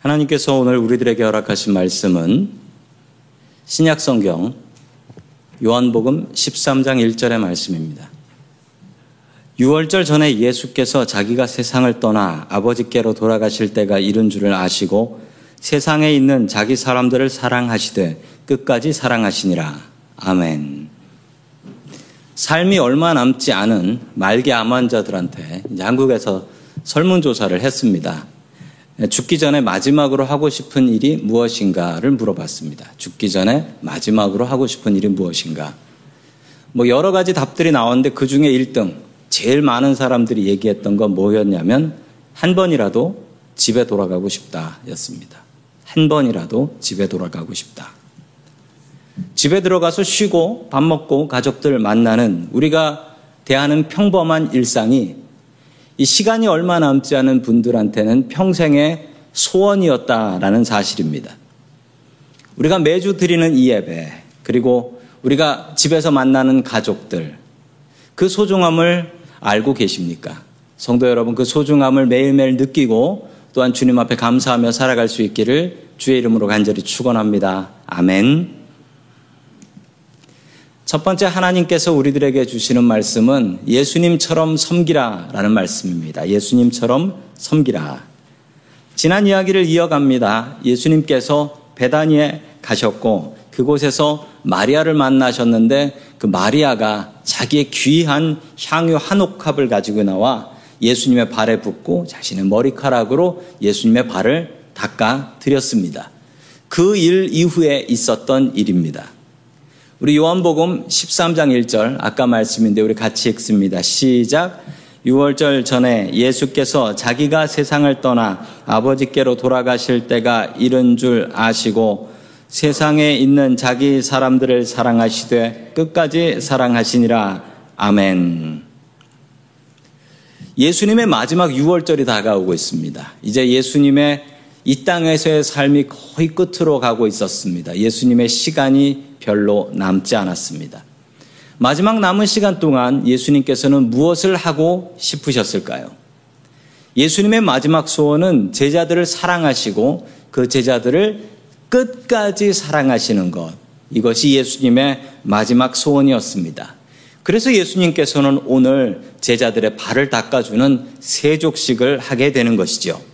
하나님께서 오늘 우리들에게 허락하신 말씀은 신약 성경 요한복음 13장 1절의 말씀입니다. 6월절 전에 예수께서 자기가 세상을 떠나 아버지께로 돌아가실 때가 이른 줄을 아시고 세상에 있는 자기 사람들을 사랑하시되 끝까지 사랑하시니라. 아멘. 삶이 얼마 남지 않은 말기 암 환자들한테 한국에서 설문조사를 했습니다. 죽기 전에 마지막으로 하고 싶은 일이 무엇인가를 물어봤습니다. 죽기 전에 마지막으로 하고 싶은 일이 무엇인가? 뭐 여러 가지 답들이 나왔는데 그 중에 1등, 제일 많은 사람들이 얘기했던 건 뭐였냐면 한 번이라도 집에 돌아가고 싶다 였습니다. 한 번이라도 집에 돌아가고 싶다. 집에 들어가서 쉬고 밥 먹고 가족들 만나는 우리가 대하는 평범한 일상이 이 시간이 얼마 남지 않은 분들한테는 평생의 소원이었다라는 사실입니다. 우리가 매주 드리는 이 예배, 그리고 우리가 집에서 만나는 가족들, 그 소중함을 알고 계십니까? 성도 여러분, 그 소중함을 매일매일 느끼고 또한 주님 앞에 감사하며 살아갈 수 있기를 주의 이름으로 간절히 축원합니다. 아멘. 첫 번째 하나님께서 우리들에게 주시는 말씀은 예수님처럼 섬기라 라는 말씀입니다. 예수님처럼 섬기라. 지난 이야기를 이어갑니다. 예수님께서 베다니에 가셨고 그곳에서 마리아를 만나셨는데 그 마리아가 자기의 귀한 향유 한 옥합을 가지고 나와 예수님의 발에 붓고 자신의 머리카락으로 예수님의 발을 닦아 드렸습니다. 그 일 이후에 있었던 일입니다. 우리 요한복음 13장 1절 아까 말씀인데 우리 같이 읽습니다. 시작. 6월절 전에 예수께서 자기가 세상을 떠나 아버지께로 돌아가실 때가 이른 줄 아시고 세상에 있는 자기 사람들을 사랑하시되 끝까지 사랑하시니라. 아멘. 예수님의 마지막 6월절이 다가오고 있습니다. 이제 예수님의 이 땅에서의 삶이 거의 끝으로 가고 있었습니다. 예수님의 시간이 별로 남지 않았습니다. 마지막 남은 시간 동안 예수님께서는 무엇을 하고 싶으셨을까요? 예수님의 마지막 소원은 제자들을 사랑하시고 그 제자들을 끝까지 사랑하시는 것. 이것이 예수님의 마지막 소원이었습니다. 그래서 예수님께서는 오늘 제자들의 발을 닦아주는 세족식을 하게 되는 것이죠.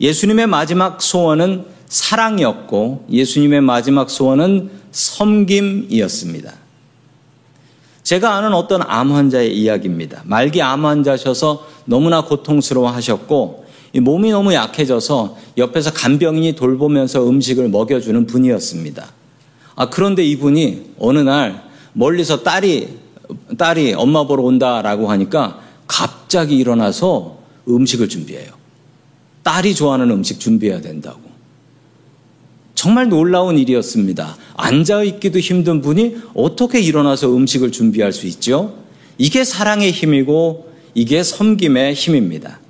예수님의 마지막 소원은 사랑이었고 예수님의 마지막 소원은 섬김이었습니다. 제가 아는 어떤 암 환자의 이야기입니다. 말기 암 환자셔서 너무나 고통스러워 하셨고, 몸이 너무 약해져서 옆에서 간병인이 돌보면서 음식을 먹여주는 분이었습니다. 아, 그런데 이분이 어느 날 멀리서 딸이, 딸이 엄마 보러 온다라고 하니까 갑자기 일어나서 음식을 준비해요. 딸이 좋아하는 음식 준비해야 된다고. 정말 놀라운 일이었습니다. 앉아있기도 힘든 분이 어떻게 일어나서 음식을 준비할 수 있죠? 이게 사랑의 힘이고 이게 섬김의 힘입니다.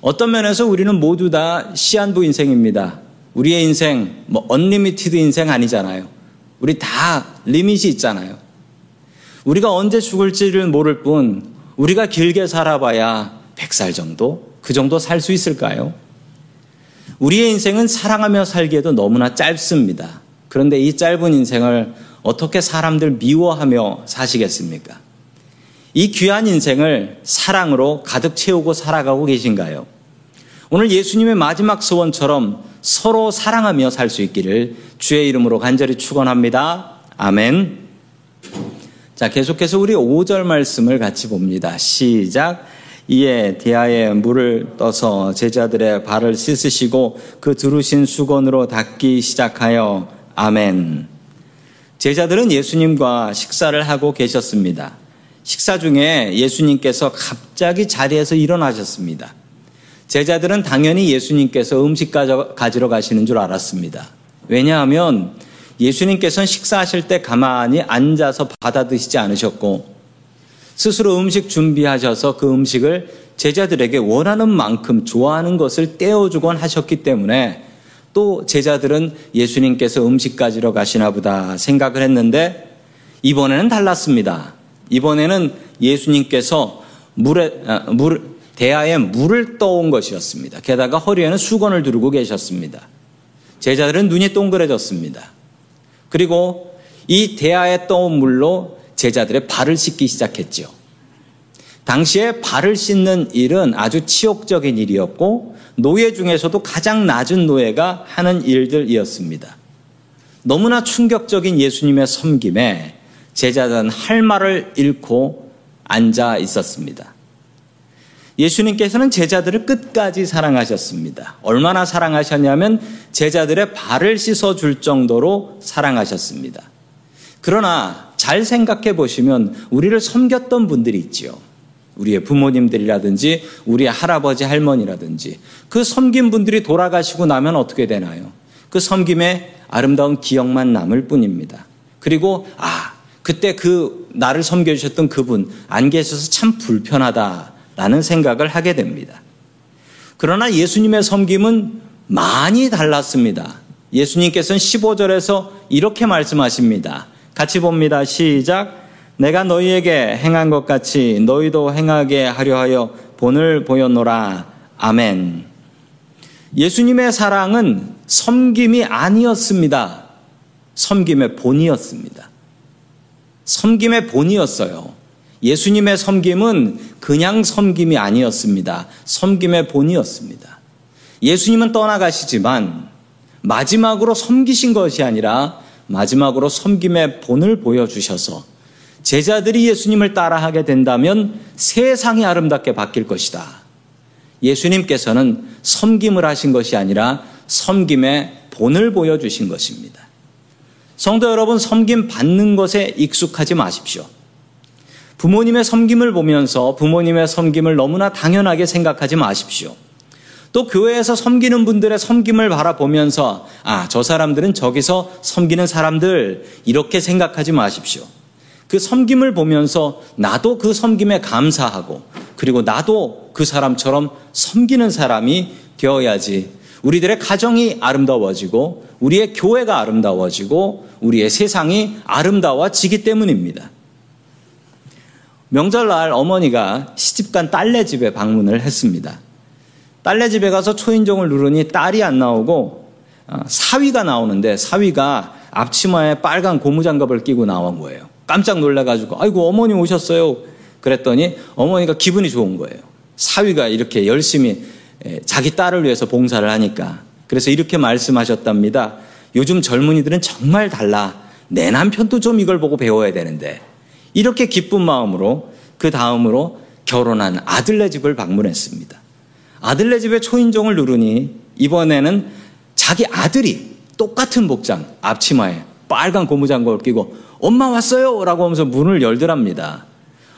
어떤 면에서 우리는 모두 다 시한부 인생입니다. 우리의 인생, 뭐, unlimited 인생 아니잖아요. 우리 다 limit이 있잖아요. 우리가 언제 죽을지를 모를 뿐, 우리가 길게 살아봐야 100살 정도? 그 정도 살 수 있을까요? 우리의 인생은 사랑하며 살기에도 너무나 짧습니다. 그런데 이 짧은 인생을 어떻게 사람들 미워하며 사시겠습니까? 이 귀한 인생을 사랑으로 가득 채우고 살아가고 계신가요? 오늘 예수님의 마지막 소원처럼 서로 사랑하며 살 수 있기를 주의 이름으로 간절히 축원합니다. 아멘. 자, 계속해서 우리 5절 말씀을 같이 봅니다. 시작. 이에 디아에 물을 떠서 제자들의 발을 씻으시고 그 두르신 수건으로 닦기 시작하여 아멘. 제자들은 예수님과 식사를 하고 계셨습니다. 식사 중에 예수님께서 갑자기 자리에서 일어나셨습니다. 제자들은 당연히 예수님께서 음식 가지러 가시는 줄 알았습니다. 왜냐하면 예수님께서는 식사하실 때 가만히 앉아서 받아 드시지 않으셨고 스스로 음식 준비하셔서 그 음식을 제자들에게 원하는 만큼 좋아하는 것을 떼어주곤 하셨기 때문에 또 제자들은 예수님께서 음식 가지러 가시나 보다 생각을 했는데 이번에는 달랐습니다. 이번에는 예수님께서 물에, 아, 물, 대야에 물을 떠온 것이었습니다. 게다가 허리에는 수건을 두르고 계셨습니다. 제자들은 눈이 동그래졌습니다. 그리고 이 대야에 떠온 물로 제자들의 발을 씻기 시작했지요. 당시에 발을 씻는 일은 아주 치욕적인 일이었고 노예 중에서도 가장 낮은 노예가 하는 일들이었습니다. 너무나 충격적인 예수님의 섬김에 제자들은 할 말을 잃고 앉아 있었습니다. 예수님께서는 제자들을 끝까지 사랑하셨습니다. 얼마나 사랑하셨냐면 제자들의 발을 씻어 줄 정도로 사랑하셨습니다. 그러나 잘 생각해 보시면 우리를 섬겼던 분들이 있지요. 우리의 부모님들이라든지 우리의 할아버지 할머니라든지 그 섬긴 분들이 돌아가시고 나면 어떻게 되나요? 그 섬김에 아름다운 기억만 남을 뿐입니다. 그리고 아 그때 그 나를 섬겨주셨던 그분 안 계셔서 참 불편하다라는 생각을 하게 됩니다. 그러나 예수님의 섬김은 많이 달랐습니다. 예수님께서는 15절에서 이렇게 말씀하십니다. 같이 봅니다. 시작. 내가 너희에게 행한 것 같이 너희도 행하게 하려 하여 본을 보였노라. 아멘. 예수님의 사랑은 섬김이 아니었습니다. 섬김의 본이었습니다. 섬김의 본이었어요. 예수님의 섬김은 그냥 섬김이 아니었습니다. 섬김의 본이었습니다. 예수님은 떠나가시지만 마지막으로 섬기신 것이 아니라 마지막으로 섬김의 본을 보여주셔서 제자들이 예수님을 따라하게 된다면 세상이 아름답게 바뀔 것이다. 예수님께서는 섬김을 하신 것이 아니라 섬김의 본을 보여주신 것입니다. 성도 여러분, 섬김 받는 것에 익숙하지 마십시오. 부모님의 섬김을 보면서 부모님의 섬김을 너무나 당연하게 생각하지 마십시오. 또 교회에서 섬기는 분들의 섬김을 바라보면서 아, 저 사람들은 저기서 섬기는 사람들 이렇게 생각하지 마십시오. 그 섬김을 보면서 나도 그 섬김에 감사하고 그리고 나도 그 사람처럼 섬기는 사람이 되어야지 우리들의 가정이 아름다워지고 우리의 교회가 아름다워지고 우리의 세상이 아름다워지기 때문입니다. 명절날 어머니가 시집간 딸네 집에 방문을 했습니다. 딸네 집에 가서 초인종을 누르니 딸이 안 나오고 어, 사위가 나오는데 사위가 앞치마에 빨간 고무장갑을 끼고 나온 거예요. 깜짝 놀라가지고 아이고 어머니 오셨어요. 그랬더니 어머니가 기분이 좋은 거예요. 사위가 이렇게 열심히 자기 딸을 위해서 봉사를 하니까 그래서 이렇게 말씀하셨답니다. 요즘 젊은이들은 정말 달라. 내 남편도 좀 이걸 보고 배워야 되는데 이렇게 기쁜 마음으로 그 다음으로 결혼한 아들네 집을 방문했습니다. 아들네 집에 초인종을 누르니 이번에는 자기 아들이 똑같은 복장 앞치마에 빨간 고무장갑을 끼고 엄마 왔어요! 라고 하면서 문을 열더랍니다.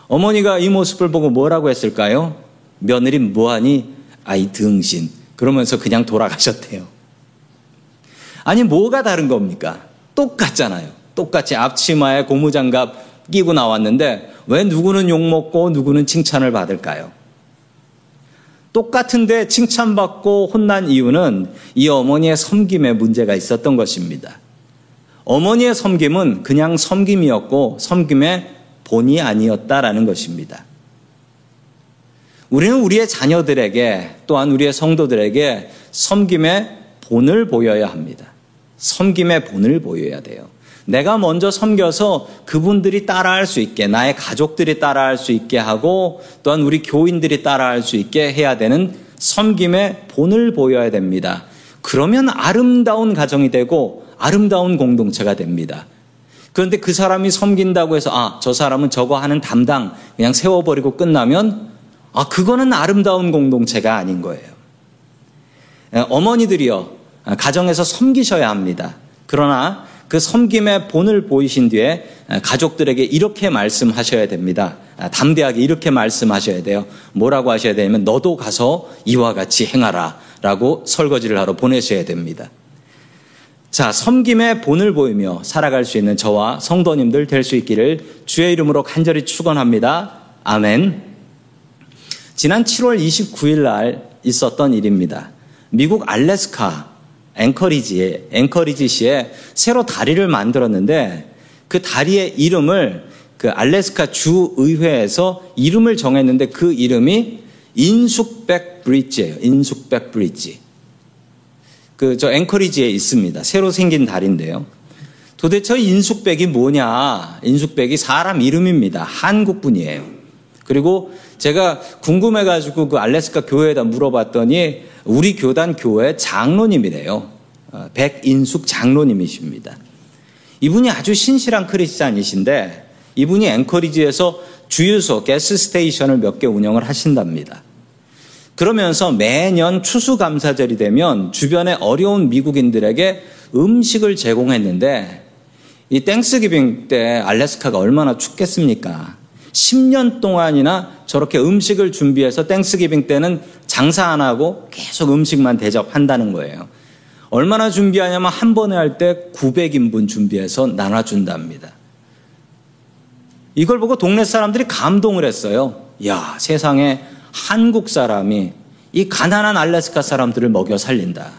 어머니가 이 모습을 보고 뭐라고 했을까요? 며느리 뭐하니? 아이 등신. 그러면서 그냥 돌아가셨대요. 아니, 뭐가 다른 겁니까? 똑같잖아요. 똑같이 앞치마에 고무장갑 끼고 나왔는데 왜 누구는 욕먹고 누구는 칭찬을 받을까요? 똑같은데 칭찬받고 혼난 이유는 이 어머니의 섬김에 문제가 있었던 것입니다. 어머니의 섬김은 그냥 섬김이었고 섬김의 본이 아니었다라는 것입니다. 우리는 우리의 자녀들에게 또한 우리의 성도들에게 섬김의 본을 보여야 합니다. 섬김의 본을 보여야 돼요. 내가 먼저 섬겨서 그분들이 따라할 수 있게, 나의 가족들이 따라할 수 있게 하고, 또한 우리 교인들이 따라할 수 있게 해야 되는 섬김의 본을 보여야 됩니다. 그러면 아름다운 가정이 되고, 아름다운 공동체가 됩니다. 그런데 그 사람이 섬긴다고 해서 아, 저 사람은 저거 하는 담당 그냥 세워버리고 끝나면 아, 그거는 아름다운 공동체가 아닌 거예요. 예, 어머니들이요, 아, 가정에서 섬기셔야 합니다. 그러나 그 섬김의 본을 보이신 뒤에 아, 가족들에게 이렇게 말씀하셔야 됩니다. 아, 담대하게 이렇게 말씀하셔야 돼요. 뭐라고 하셔야 되냐면 너도 가서 이와 같이 행하라 라고 설거지를 하러 보내셔야 됩니다. 자, 섬김의 본을 보이며 살아갈 수 있는 저와 성도님들 될 수 있기를 주의 이름으로 간절히 축원합니다. 아멘. 지난 7월 29일 날 있었던 일입니다. 미국 알래스카 앵커리지에 앵커리지 시에 새로 다리를 만들었는데 그 다리의 이름을 그 알래스카 주 의회에서 이름을 정했는데 그 이름이 인숙백 브릿지예요. 인숙백 브릿지. 그 저 앵커리지에 있습니다. 새로 생긴 다리인데요. 도대체 인숙백이 뭐냐? 인숙백이 사람 이름입니다. 한국 분이에요. 그리고 제가 궁금해가지고 그 알래스카 교회에다 물어봤더니 우리 교단 교회 장로님이래요. 어, 백인숙 장로님이십니다. 이분이 아주 신실한 크리스찬이신데 이분이 앵커리지에서 주유소, gas station을 몇 개 운영을 하신답니다. 그러면서 매년 추수감사절이 되면 주변에 어려운 미국인들에게 음식을 제공했는데 이 Thanksgiving 때 알래스카가 얼마나 춥겠습니까? 10년 동안이나 저렇게 음식을 준비해서 Thanksgiving 때는 장사 안 하고 계속 음식만 대접한다는 거예요. 얼마나 준비하냐면 한 번에 할 때 900인분 준비해서 나눠준답니다. 이걸 보고 동네 사람들이 감동을 했어요. 야, 세상에 한국 사람이 이 가난한 알래스카 사람들을 먹여 살린다.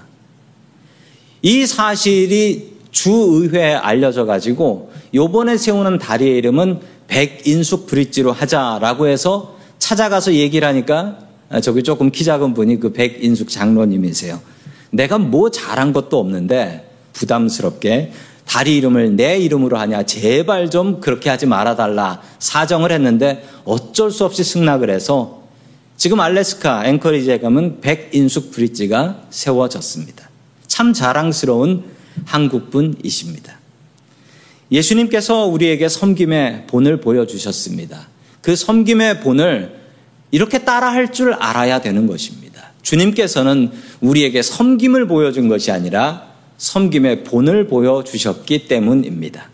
이 사실이 주의회에 알려져 가지고 요번에 세우는 다리의 이름은 백인숙 브릿지로 하자라고 해서 찾아가서 얘기를 하니까 아, 저기 조금 키 작은 분이 그 백인숙 장로님이세요. 내가 뭐 잘한 것도 없는데 부담스럽게 다리 이름을 내 이름으로 하냐 제발 좀 그렇게 하지 말아달라 사정을 했는데 어쩔 수 없이 승낙을 해서 지금 알래스카 앵커리지에 가면 백인숙 브릿지가 세워졌습니다. 참 자랑스러운 한국분이십니다. 예수님께서 우리에게 섬김의 본을 보여주셨습니다. 그 섬김의 본을 이렇게 따라할 줄 알아야 되는 것입니다. 주님께서는 우리에게 섬김을 보여준 것이 아니라 섬김의 본을 보여주셨기 때문입니다.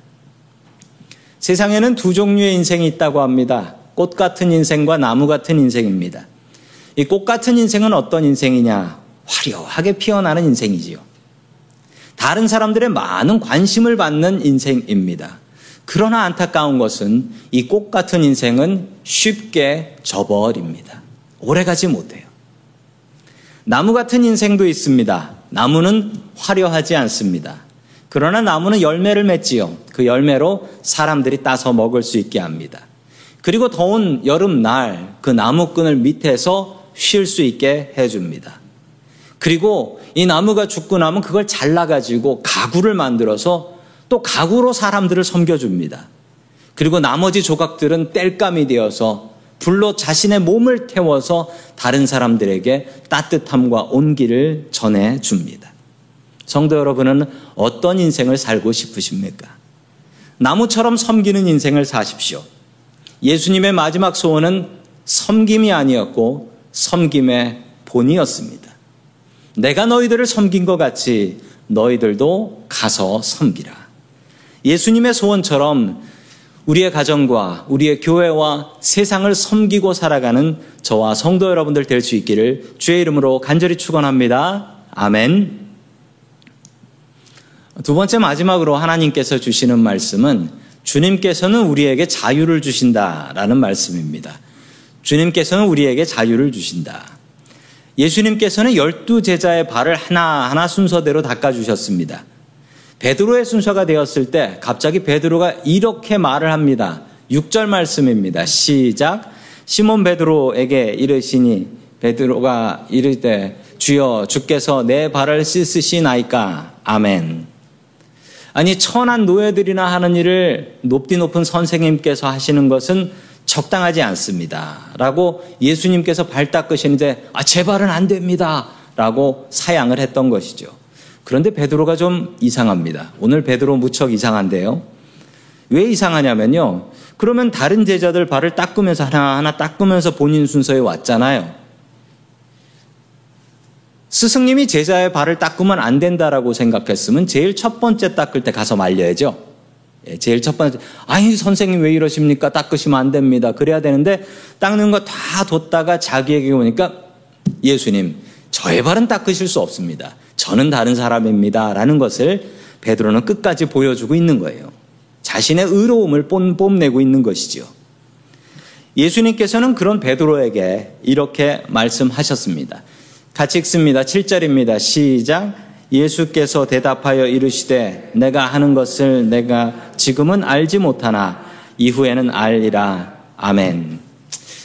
세상에는 두 종류의 인생이 있다고 합니다. 꽃 같은 인생과 나무 같은 인생입니다. 이 꽃 같은 인생은 어떤 인생이냐? 화려하게 피어나는 인생이지요. 다른 사람들의 많은 관심을 받는 인생입니다. 그러나 안타까운 것은 이 꽃 같은 인생은 쉽게 접어버립니다. 오래가지 못해요. 나무 같은 인생도 있습니다. 나무는 화려하지 않습니다. 그러나 나무는 열매를 맺지요. 그 열매로 사람들이 따서 먹을 수 있게 합니다. 그리고 더운 여름날 그 나무끈을 밑에서 쉴 수 있게 해줍니다. 그리고 이 나무가 죽고 나면 그걸 잘라가지고 가구를 만들어서 또 가구로 사람들을 섬겨줍니다. 그리고 나머지 조각들은 땔감이 되어서 불로 자신의 몸을 태워서 다른 사람들에게 따뜻함과 온기를 전해줍니다. 성도 여러분은 어떤 인생을 살고 싶으십니까? 나무처럼 섬기는 인생을 사십시오. 예수님의 마지막 소원은 섬김이 아니었고 섬김의 본이었습니다. 내가 너희들을 섬긴 것 같이 너희들도 가서 섬기라. 예수님의 소원처럼 우리의 가정과 우리의 교회와 세상을 섬기고 살아가는 저와 성도 여러분들 될 수 있기를 주의 이름으로 간절히 축원합니다. 아멘. 두 번째 마지막으로 하나님께서 주시는 말씀은 주님께서는 우리에게 자유를 주신다라는 말씀입니다. 주님께서는 우리에게 자유를 주신다. 예수님께서는 열두 제자의 발을 하나하나 순서대로 닦아주셨습니다. 베드로의 순서가 되었을 때 갑자기 베드로가 이렇게 말을 합니다. 6절 말씀입니다. 시작. 시몬 베드로에게 이르시니 베드로가 이르되 주여 주께서 내 발을 씻으시나이까. 아멘. 아니 천한 노예들이나 하는 일을 높디 높은 선생님께서 하시는 것은 적당하지 않습니다. 라고 예수님께서 발 닦으시는데 아, 제 발은 안 됩니다. 라고 사양을 했던 것이죠. 그런데 베드로가 좀 이상합니다. 오늘 베드로 무척 이상한데요. 왜 이상하냐면요. 그러면 다른 제자들 발을 닦으면서 하나하나 닦으면서 본인 순서에 왔잖아요. 스승님이 제자의 발을 닦으면 안 된다라고 생각했으면 제일 첫 번째 닦을 때 가서 말려야죠. 예, 제일 첫 번째, 아니, 선생님 왜 이러십니까? 닦으시면 안 됩니다. 그래야 되는데, 닦는 거 다 뒀다가 자기에게 오니까, 예수님, 저의 발은 닦으실 수 없습니다. 저는 다른 사람입니다. 라는 것을 베드로는 끝까지 보여주고 있는 거예요. 자신의 의로움을 뽐내고 있는 것이지요. 예수님께서는 그런 베드로에게 이렇게 말씀하셨습니다. 같이 읽습니다. 7절입니다. 시작. 예수께서 대답하여 이르시되 내가 하는 것을 내가 지금은 알지 못하나 이후에는 알리라. 아멘.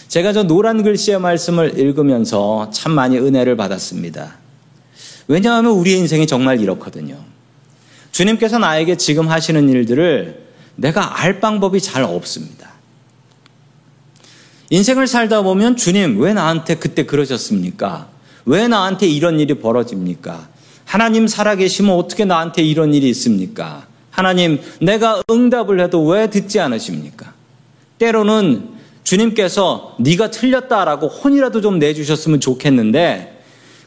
제가 저 노란 글씨의 말씀을 읽으면서 참 많이 은혜를 받았습니다. 왜냐하면 우리의 인생이 정말 이렇거든요. 주님께서 나에게 지금 하시는 일들을 내가 알 방법이 잘 없습니다. 인생을 살다 보면 주님, 왜 나한테 그때 그러셨습니까? 왜 나한테 이런 일이 벌어집니까? 하나님 살아계시면 어떻게 나한테 이런 일이 있습니까? 하나님, 내가 응답을 해도 왜 듣지 않으십니까? 때로는 주님께서 네가 틀렸다라고 혼이라도 좀 내주셨으면 좋겠는데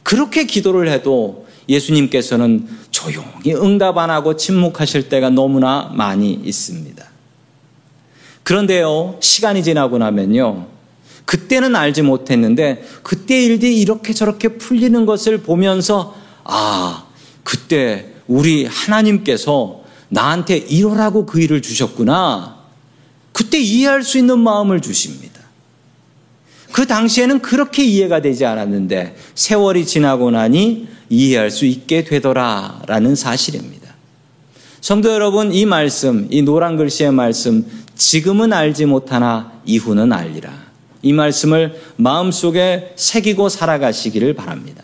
그렇게 기도를 해도 예수님께서는 조용히 응답 안 하고 침묵하실 때가 너무나 많이 있습니다. 그런데요, 시간이 지나고 나면요, 그때는 알지 못했는데 그때 일들이 이렇게 저렇게 풀리는 것을 보면서 아, 그때 우리 하나님께서 나한테 이러라고 그 일을 주셨구나. 그때 이해할 수 있는 마음을 주십니다. 그 당시에는 그렇게 이해가 되지 않았는데 세월이 지나고 나니 이해할 수 있게 되더라라는 사실입니다. 성도 여러분, 이 말씀, 이 노란 글씨의 말씀, 지금은 알지 못하나 이후는 알리라. 이 말씀을 마음속에 새기고 살아가시기를 바랍니다.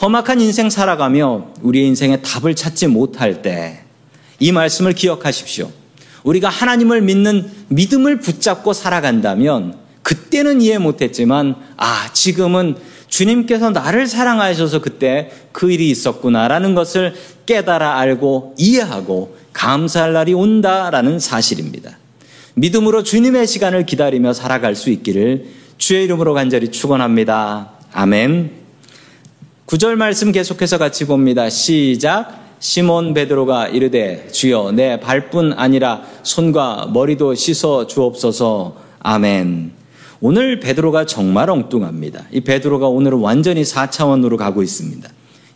험악한 인생 살아가며 우리의 인생에 답을 찾지 못할 때 이 말씀을 기억하십시오. 우리가 하나님을 믿는 믿음을 붙잡고 살아간다면 그때는 이해 못했지만 아 지금은 주님께서 나를 사랑하셔서 그때 그 일이 있었구나라는 것을 깨달아 알고 이해하고 감사할 날이 온다라는 사실입니다. 믿음으로 주님의 시간을 기다리며 살아갈 수 있기를 주의 이름으로 간절히 축원합니다. 아멘. 구절 말씀 계속해서 같이 봅니다. 시작. 시몬 베드로가 이르되 주여 내 발뿐 아니라 손과 머리도 씻어 주옵소서. 아멘. 오늘 베드로가 정말 엉뚱합니다. 이 베드로가 오늘은 완전히 4차원으로 가고 있습니다.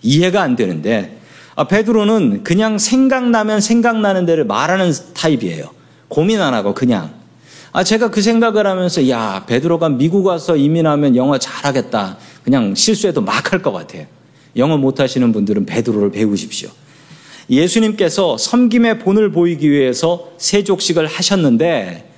이해가 안 되는데 아, 베드로는 그냥 생각나면 생각나는 대로 말하는 타입이에요. 고민 안 하고 그냥. 아, 제가 그 생각을 하면서 야, 베드로가 미국 와서 이민하면 영어 잘하겠다. 그냥 실수해도 막 할 것 같아요. 영어 못하시는 분들은 베드로를 배우십시오. 예수님께서 섬김의 본을 보이기 위해서 세족식을 하셨는데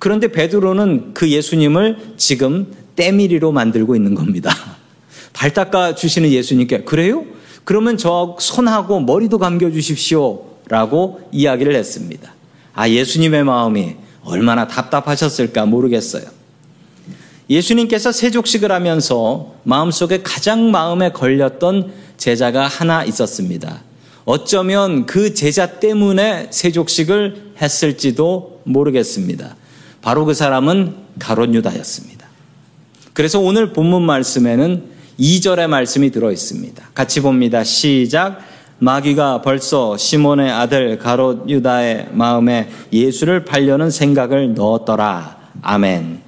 그런데 베드로는 그 예수님을 지금 때밀이로 만들고 있는 겁니다. 발 닦아 주시는 예수님께 그래요? 그러면 저 손하고 머리도 감겨 주십시오. 라고 이야기를 했습니다. 아, 예수님의 마음이 얼마나 답답하셨을까 모르겠어요. 예수님께서 세족식을 하면서 마음속에 가장 마음에 걸렸던 제자가 하나 있었습니다. 어쩌면 그 제자 때문에 세족식을 했을지도 모르겠습니다. 바로 그 사람은 가론 유다였습니다. 그래서 오늘 본문 말씀에는 2절의 말씀이 들어 있습니다. 같이 봅니다. 시작. 마귀가 벌써 시몬의 아들 가롯 유다의 마음에 예수를 팔려는 생각을 넣었더라. 아멘.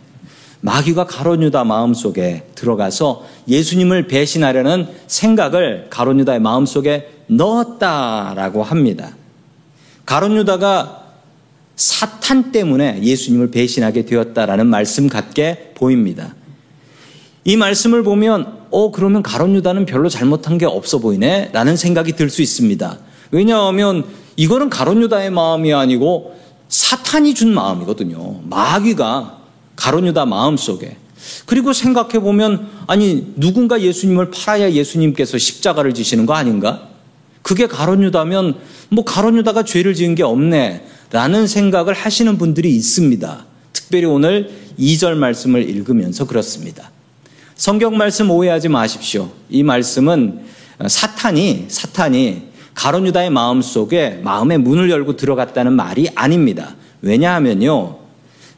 마귀가 가롯 유다 마음속에 들어가서 예수님을 배신하려는 생각을 가롯 유다의 마음속에 넣었다라고 합니다. 가론 유다가 사탄 때문에 예수님을 배신하게 되었다라는 말씀 같게 보입니다. 이 말씀을 보면 어 그러면 가론 유다는 별로 잘못한 게 없어 보이네 라는 생각이 들 수 있습니다. 왜냐하면 이거는 가론 유다의 마음이 아니고 사탄이 준 마음이거든요. 마귀가 가론 유다 마음속에 그리고 생각해 보면 아니 누군가 예수님을 팔아야 예수님께서 십자가를 지시는 거 아닌가? 그게 가론유다면 뭐 가론유다가 죄를 지은 게 없네 라는 생각을 하시는 분들이 있습니다. 특별히 오늘 2절 말씀을 읽으면서 그렇습니다. 성경 말씀 오해하지 마십시오. 이 말씀은 사탄이 사탄이 가론유다의 마음 속에 마음의 문을 열고 들어갔다는 말이 아닙니다. 왜냐하면요.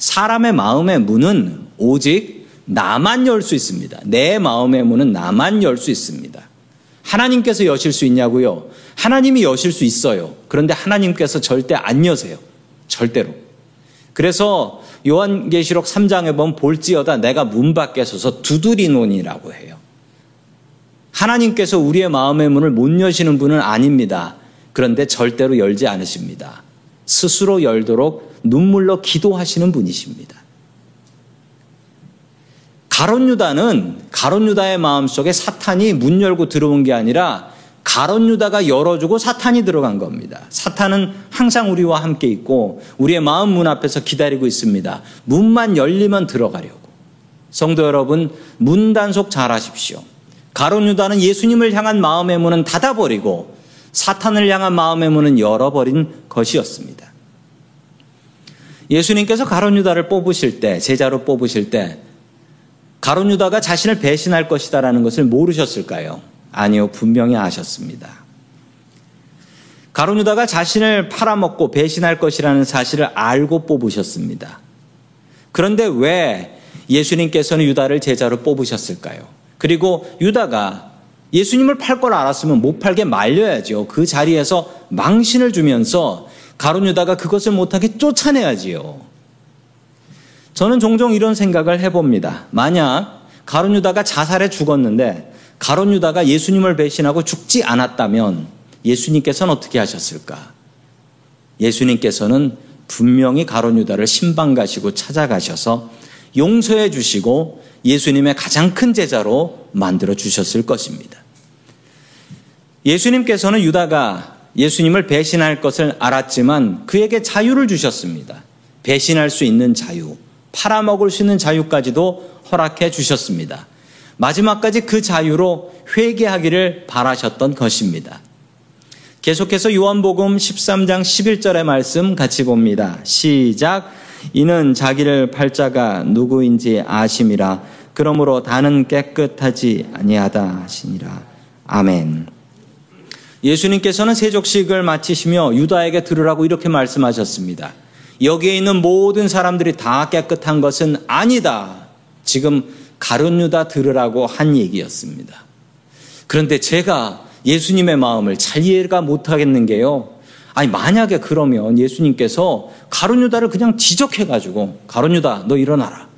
사람의 마음의 문은 오직 나만 열 수 있습니다. 내 마음의 문은 나만 열 수 있습니다. 하나님께서 여실 수 있냐고요? 하나님이 여실 수 있어요. 그런데 하나님께서 절대 안 여세요. 절대로. 그래서 요한계시록 3장에 보면 볼지어다 내가 문 밖에 서서 두드리노니라고 해요. 하나님께서 우리의 마음의 문을 못 여시는 분은 아닙니다. 그런데 절대로 열지 않으십니다. 스스로 열도록 눈물로 기도하시는 분이십니다. 가론 유다는 가론 유다의 마음속에 사탄이 문 열고 들어온 게 아니라 가론 유다가 열어주고 사탄이 들어간 겁니다. 사탄은 항상 우리와 함께 있고 우리의 마음 문 앞에서 기다리고 있습니다. 문만 열리면 들어가려고. 성도 여러분, 문 단속 잘 하십시오. 가론 유다는 예수님을 향한 마음의 문은 닫아버리고 사탄을 향한 마음의 문은 열어버린 것이었습니다. 예수님께서 가론 유다를 뽑으실 때, 제자로 뽑으실 때, 가론 유다가 자신을 배신할 것이다라는 것을 모르셨을까요? 아니요, 분명히 아셨습니다. 가론 유다가 자신을 팔아먹고 배신할 것이라는 사실을 알고 뽑으셨습니다. 그런데 왜 예수님께서는 유다를 제자로 뽑으셨을까요? 그리고 유다가 예수님을 팔 걸 알았으면 못 팔게 말려야죠. 그 자리에서 망신을 주면서 가론 유다가 그것을 못하게 쫓아내야지요. 저는 종종 이런 생각을 해봅니다. 만약 가론 유다가 자살해 죽었는데 가론 유다가 예수님을 배신하고 죽지 않았다면 예수님께서는 어떻게 하셨을까? 예수님께서는 분명히 가론 유다를 신방 가시고 찾아가셔서 용서해 주시고 예수님의 가장 큰 제자로 만들어 주셨을 것입니다. 예수님께서는 유다가 예수님을 배신할 것을 알았지만 그에게 자유를 주셨습니다. 배신할 수 있는 자유, 팔아먹을 수 있는 자유까지도 허락해 주셨습니다. 마지막까지 그 자유로 회개하기를 바라셨던 것입니다. 계속해서 요한복음 13장 11절의 말씀 같이 봅니다. 시작. 이는 자기를 팔자가 누구인지 아심이라. 그러므로 다는 깨끗하지 아니하다 하시니라. 아멘. 예수님께서는 세족식을 마치시며 유다에게 들으라고 이렇게 말씀하셨습니다. 여기에 있는 모든 사람들이 다 깨끗한 것은 아니다. 지금 가룟 유다 들으라고 한 얘기였습니다. 그런데 제가 예수님의 마음을 잘 이해가 못 하겠는 게요. 아니 만약에 그러면 예수님께서 가룟 유다를 그냥 지적해 가지고 가룟 유다 너 일어나라.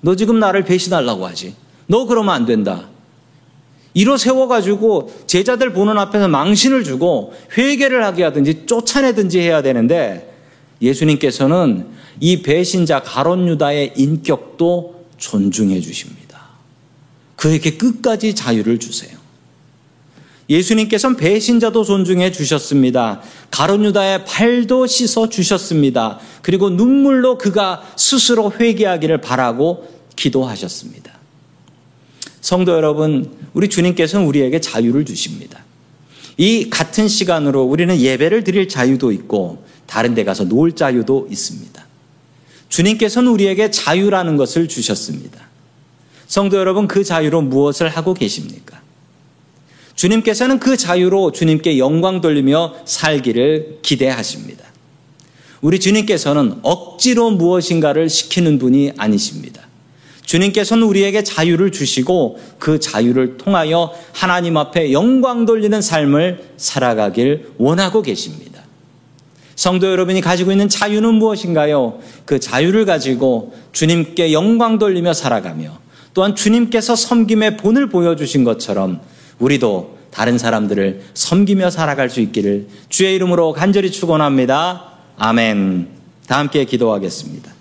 너 지금 나를 배신하려고 하지. 너 그러면 안 된다. 이로 세워 가지고 제자들 보는 앞에서 망신을 주고 회개를 하게 하든지 쫓아내든지 해야 되는데 예수님께서는 이 배신자 가론 유다의 인격도 존중해 주십니다. 그에게 끝까지 자유를 주세요. 예수님께서는 배신자도 존중해 주셨습니다. 가론 유다의 발도 씻어 주셨습니다. 그리고 눈물로 그가 스스로 회개하기를 바라고 기도하셨습니다. 성도 여러분, 우리 주님께서는 우리에게 자유를 주십니다. 이 같은 시간으로 우리는 예배를 드릴 자유도 있고 다른 데 가서 놀 자유도 있습니다. 주님께서는 우리에게 자유라는 것을 주셨습니다. 성도 여러분, 그 자유로 무엇을 하고 계십니까? 주님께서는 그 자유로 주님께 영광 돌리며 살기를 기대하십니다. 우리 주님께서는 억지로 무엇인가를 시키는 분이 아니십니다. 주님께서는 우리에게 자유를 주시고 그 자유를 통하여 하나님 앞에 영광 돌리는 삶을 살아가길 원하고 계십니다. 성도 여러분이 가지고 있는 자유는 무엇인가요? 그 자유를 가지고 주님께 영광 돌리며 살아가며 또한 주님께서 섬김의 본을 보여주신 것처럼 우리도 다른 사람들을 섬기며 살아갈 수 있기를 주의 이름으로 간절히 축원합니다. 아멘. 다 함께 기도하겠습니다.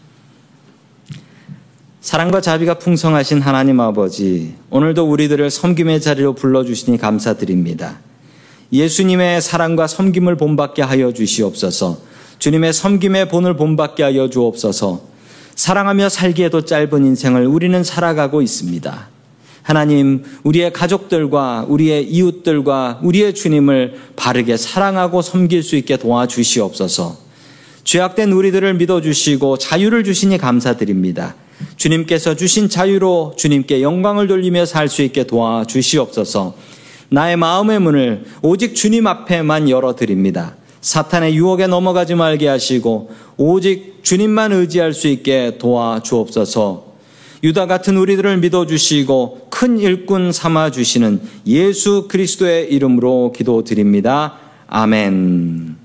사랑과 자비가 풍성하신 하나님 아버지, 오늘도 우리들을 섬김의 자리로 불러주시니 감사드립니다. 예수님의 사랑과 섬김을 본받게 하여 주시옵소서, 주님의 섬김의 본을 본받게 하여 주옵소서, 사랑하며 살기에도 짧은 인생을 우리는 살아가고 있습니다. 하나님, 우리의 가족들과 우리의 이웃들과 우리의 주님을 바르게 사랑하고 섬길 수 있게 도와주시옵소서, 죄악된 우리들을 믿어주시고 자유를 주시니 감사드립니다. 주님께서 주신 자유로 주님께 영광을 돌리며 살 수 있게 도와주시옵소서. 나의 마음의 문을 오직 주님 앞에만 열어드립니다. 사탄의 유혹에 넘어가지 말게 하시고 오직 주님만 의지할 수 있게 도와주옵소서. 유다 같은 우리들을 믿어주시고 큰 일꾼 삼아 주시는 예수 그리스도의 이름으로 기도드립니다. 아멘.